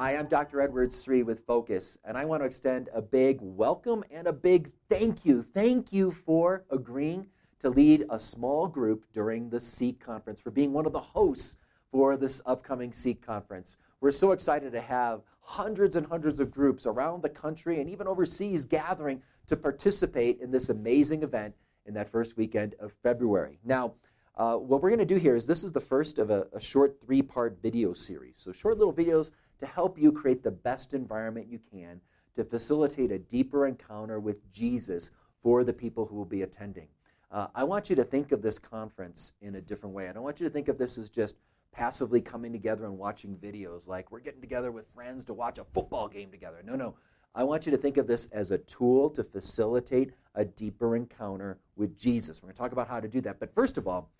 Hi, I'm Dr. Edwards Sri with Focus, and I want to extend a big welcome and a big thank you. Thank you for agreeing to lead a small group during the Seek Conference, for being one of the hosts for this upcoming Seek Conference. We're so excited to have hundreds and hundreds of groups around the country and even overseas gathering to participate in this amazing event in that first weekend of February. Now, uh, what we're going to do here is this is the first of a, a short three part video series. So, short little videos to help you create the best environment you can to facilitate a deeper encounter with Jesus for the people who will be attending. Uh, I want you to think of this conference in a different way. I don't want you to think of this as just passively coming together and watching videos like we're getting together with friends to watch a football game together. No, no. I want you to think of this as a tool to facilitate a deeper encounter with Jesus. We're going to talk about how to do that. But first of all,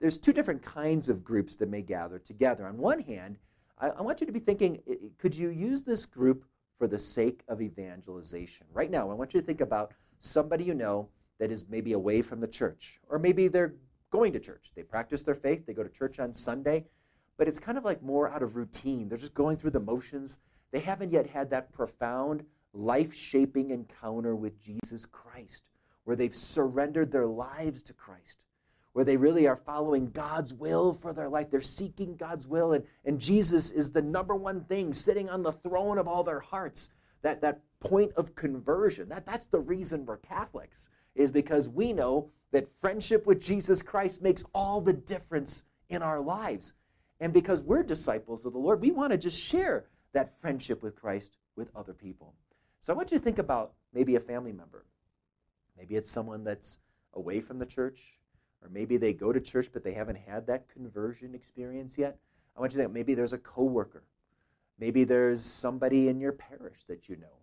there's two different kinds of groups that may gather together. On one hand, I, I want you to be thinking could you use this group for the sake of evangelization? Right now, I want you to think about somebody you know that is maybe away from the church, or maybe they're going to church. They practice their faith, they go to church on Sunday, but it's kind of like more out of routine. They're just going through the motions. They haven't yet had that profound, life shaping encounter with Jesus Christ, where they've surrendered their lives to Christ, where they really are following God's will for their life. They're seeking God's will, and, and Jesus is the number one thing sitting on the throne of all their hearts. That, that point of conversion. That, that's the reason we're Catholics, is because we know that friendship with Jesus Christ makes all the difference in our lives. And because we're disciples of the Lord, we want to just share that friendship with Christ with other people. So I want you to think about maybe a family member. Maybe it's someone that's away from the church, or maybe they go to church but they haven't had that conversion experience yet. I want you to think maybe there's a coworker. Maybe there's somebody in your parish that you know.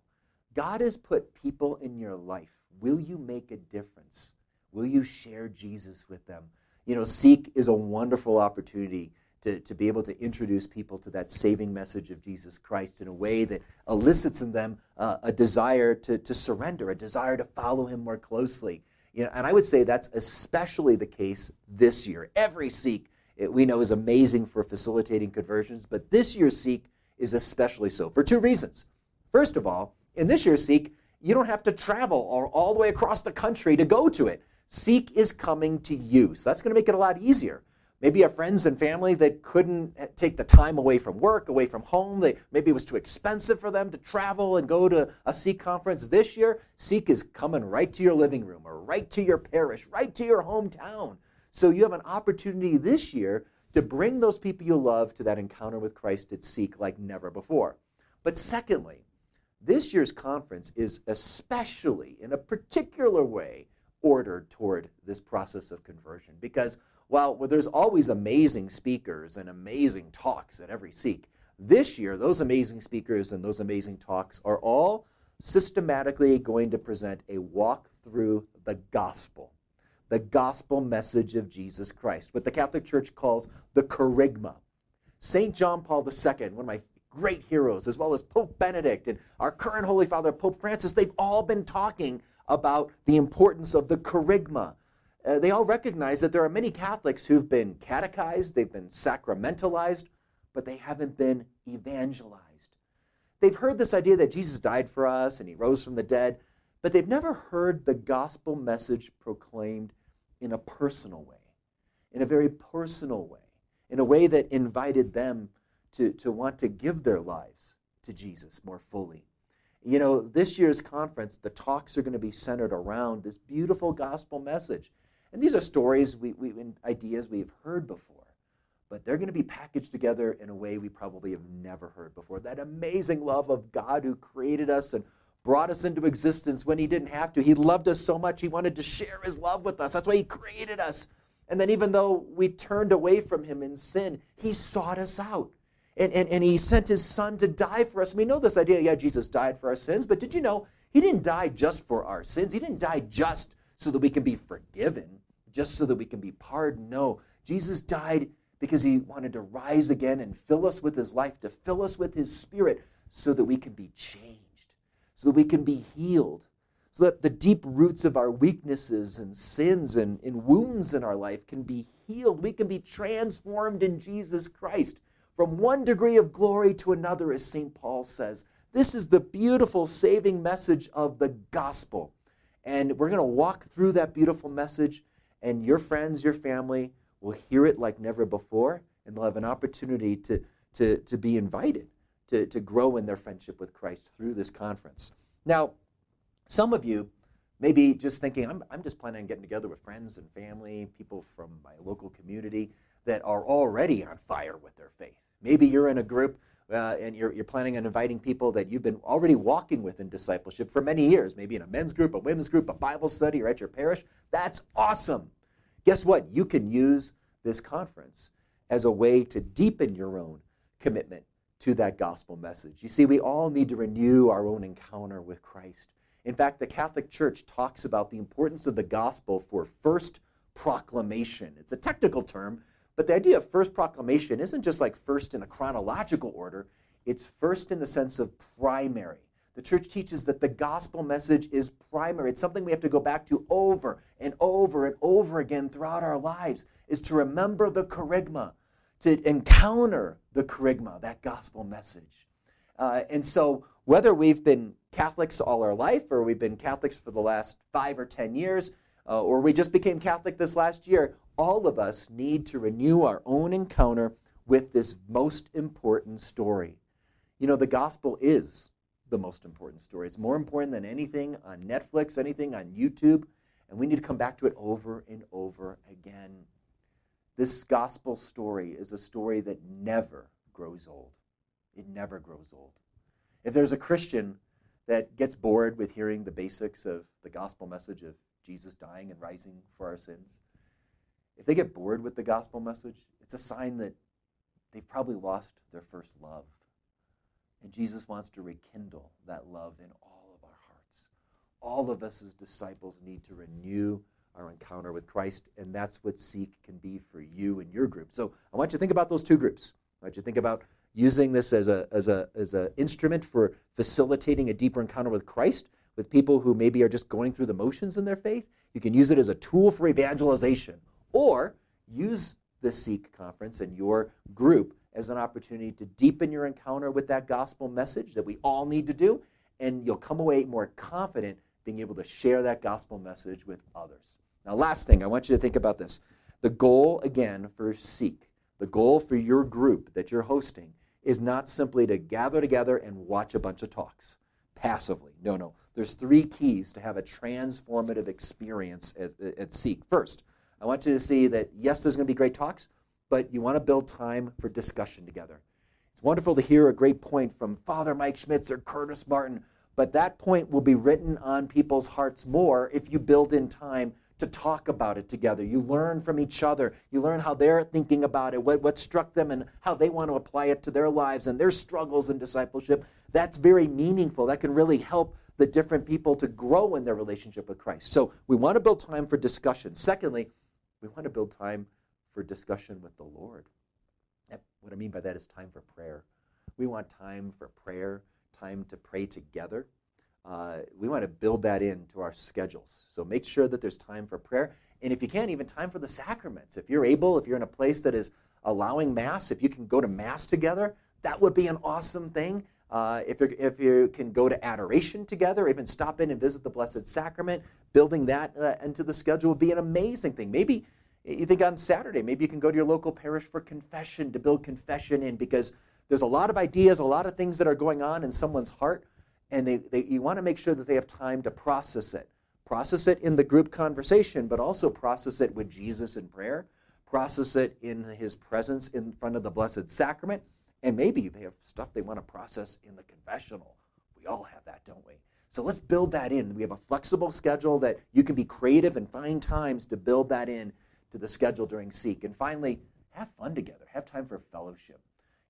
God has put people in your life. Will you make a difference? Will you share Jesus with them? You know, Seek is a wonderful opportunity to, to be able to introduce people to that saving message of Jesus Christ in a way that elicits in them uh, a desire to, to surrender, a desire to follow him more closely. You know, and I would say that's especially the case this year. Every Seek eh, it, we know is amazing for facilitating conversions, but this year's Seek is especially so for two reasons. First of all, in this year's Seek, you don't have to travel all, all the way across the country to go to it. Seek is coming to you. So that's going to make it a lot easier. Maybe have friends and family that couldn't eh, take the time away from work, away from home. They, maybe it was too expensive for them to travel and go to a Seek conference. This year, Seek is coming right to your living room or right to your parish, right to your hometown. So you have an opportunity this year to bring those people you love to that encounter with Christ at Seek like never before. But secondly, this year's conference is especially, in a particular way, ordered toward this process of conversion because while well, there's always amazing speakers and amazing talks at every Seek, this year those amazing speakers and those amazing talks are all systematically going to present a walk through the gospel, the gospel message of Jesus Christ, what the Catholic Church calls the kerygma. St. John Paul II, one of my great heroes, as well as Pope Benedict and our current Holy Father, Pope Francis, they've all been talking about the importance of the kerygma, uh, they all recognize that there are many Catholics who've been catechized, they've been sacramentalized, but they haven't been evangelized. They've heard this idea that Jesus died for us and he rose from the dead, but they've never heard the gospel message proclaimed in a personal way, in a very personal way, in a way that invited them to, to want to give their lives to Jesus more fully. You know, this year's conference, the talks are going to be centered around this beautiful gospel message. And these are stories, we, we, ideas we've heard before, but they're going to be packaged together in a way we probably have never heard before. That amazing love of God who created us and brought us into existence when He didn't have to. He loved us so much, He wanted to share His love with us. That's why He created us. And then, even though we turned away from Him in sin, He sought us out. And, and, and He sent His Son to die for us. We know this idea yeah, Jesus died for our sins, but did you know He didn't die just for our sins? He didn't die just so that we can be forgiven, just so that we can be pardoned. No, Jesus died because he wanted to rise again and fill us with his life, to fill us with his spirit, so that we can be changed, so that we can be healed, so that the deep roots of our weaknesses and sins and, and wounds in our life can be healed. We can be transformed in Jesus Christ from one degree of glory to another, as St. Paul says. This is the beautiful saving message of the gospel. And we're going to walk through that beautiful message, and your friends, your family will hear it like never before, and they'll have an opportunity to, to, to be invited to, to grow in their friendship with Christ through this conference. Now, some of you may be just thinking, I'm, I'm just planning on getting together with friends and family, people from my local community that are already on fire with their faith. Maybe you're in a group uh, and you're, you're planning on inviting people that you've been already walking with in discipleship for many years, maybe in a men's group, a women's group, a Bible study, or at your parish. That's awesome. Guess what? You can use this conference as a way to deepen your own commitment to that gospel message. You see, we all need to renew our own encounter with Christ. In fact, the Catholic Church talks about the importance of the gospel for first proclamation. It's a technical term, but the idea of first proclamation isn't just like first in a chronological order, it's first in the sense of primary. The church teaches that the gospel message is primary. It's something we have to go back to over and over and over again throughout our lives, is to remember the kerygma, to encounter the kerygma, that gospel message. Uh, and so, whether we've been Catholics all our life, or we've been Catholics for the last five or ten years, uh, or we just became Catholic this last year, all of us need to renew our own encounter with this most important story. You know, the gospel is the most important story. It's more important than anything on Netflix, anything on YouTube, and we need to come back to it over and over again. This gospel story is a story that never grows old. It never grows old. If there's a Christian that gets bored with hearing the basics of the gospel message of Jesus dying and rising for our sins, if they get bored with the gospel message, it's a sign that they've probably lost their first love. And Jesus wants to rekindle that love in all of our hearts. All of us as disciples need to renew our encounter with Christ, and that's what Seek can be for you and your group. So I want you to think about those two groups. I want you to think about using this as a as a as an instrument for facilitating a deeper encounter with Christ with people who maybe are just going through the motions in their faith. You can use it as a tool for evangelization, or use the Seek conference and your group as an opportunity to deepen your encounter with that gospel message that we all need to do, and you'll come away more confident being able to share that gospel message with others. Now, last thing, I want you to think about this. The goal, again, for Seek, the goal for your group that you're hosting, is not simply to gather together and watch a bunch of talks passively. No, no. There's three keys to have a transformative experience at, at Seek. First, I want you to see that, yes, there's going to be great talks, but you want to build time for discussion together. It's wonderful to hear a great point from Father Mike Schmitz or Curtis Martin, but that point will be written on people's hearts more if you build in time to talk about it together. You learn from each other. You learn how they're thinking about it, what, what struck them, and how they want to apply it to their lives and their struggles in discipleship. That's very meaningful. That can really help the different people to grow in their relationship with Christ. So we want to build time for discussion. Secondly, we want to build time for discussion with the Lord. What I mean by that is time for prayer. We want time for prayer, time to pray together. Uh, we want to build that into our schedules. So make sure that there's time for prayer. And if you can, even time for the sacraments. If you're able, if you're in a place that is allowing Mass, if you can go to Mass together, that would be an awesome thing. Uh, if, if you can go to adoration together, even stop in and visit the Blessed Sacrament, building that uh, into the schedule would be an amazing thing. Maybe you think on Saturday, maybe you can go to your local parish for confession to build confession in because there's a lot of ideas, a lot of things that are going on in someone's heart, and they, they, you want to make sure that they have time to process it. Process it in the group conversation, but also process it with Jesus in prayer, process it in his presence in front of the Blessed Sacrament, and maybe they have stuff they want to process in the confessional. We all have that, don't we? So let's build that in. We have a flexible schedule that you can be creative and find times to build that in to the schedule during Seek. And finally, have fun together. Have time for fellowship.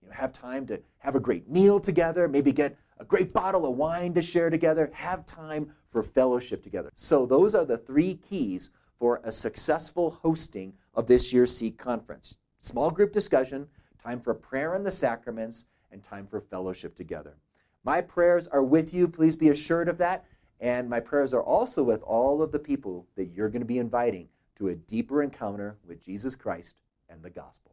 You know, have time to have a great meal together, maybe get a great bottle of wine to share together. Have time for fellowship together. So those are the three keys for a successful hosting of this year's Seek conference. Small group discussion, time for prayer and the sacraments, and time for fellowship together. My prayers are with you. Please be assured of that. And my prayers are also with all of the people that you're going to be inviting to a deeper encounter with Jesus Christ and the gospel.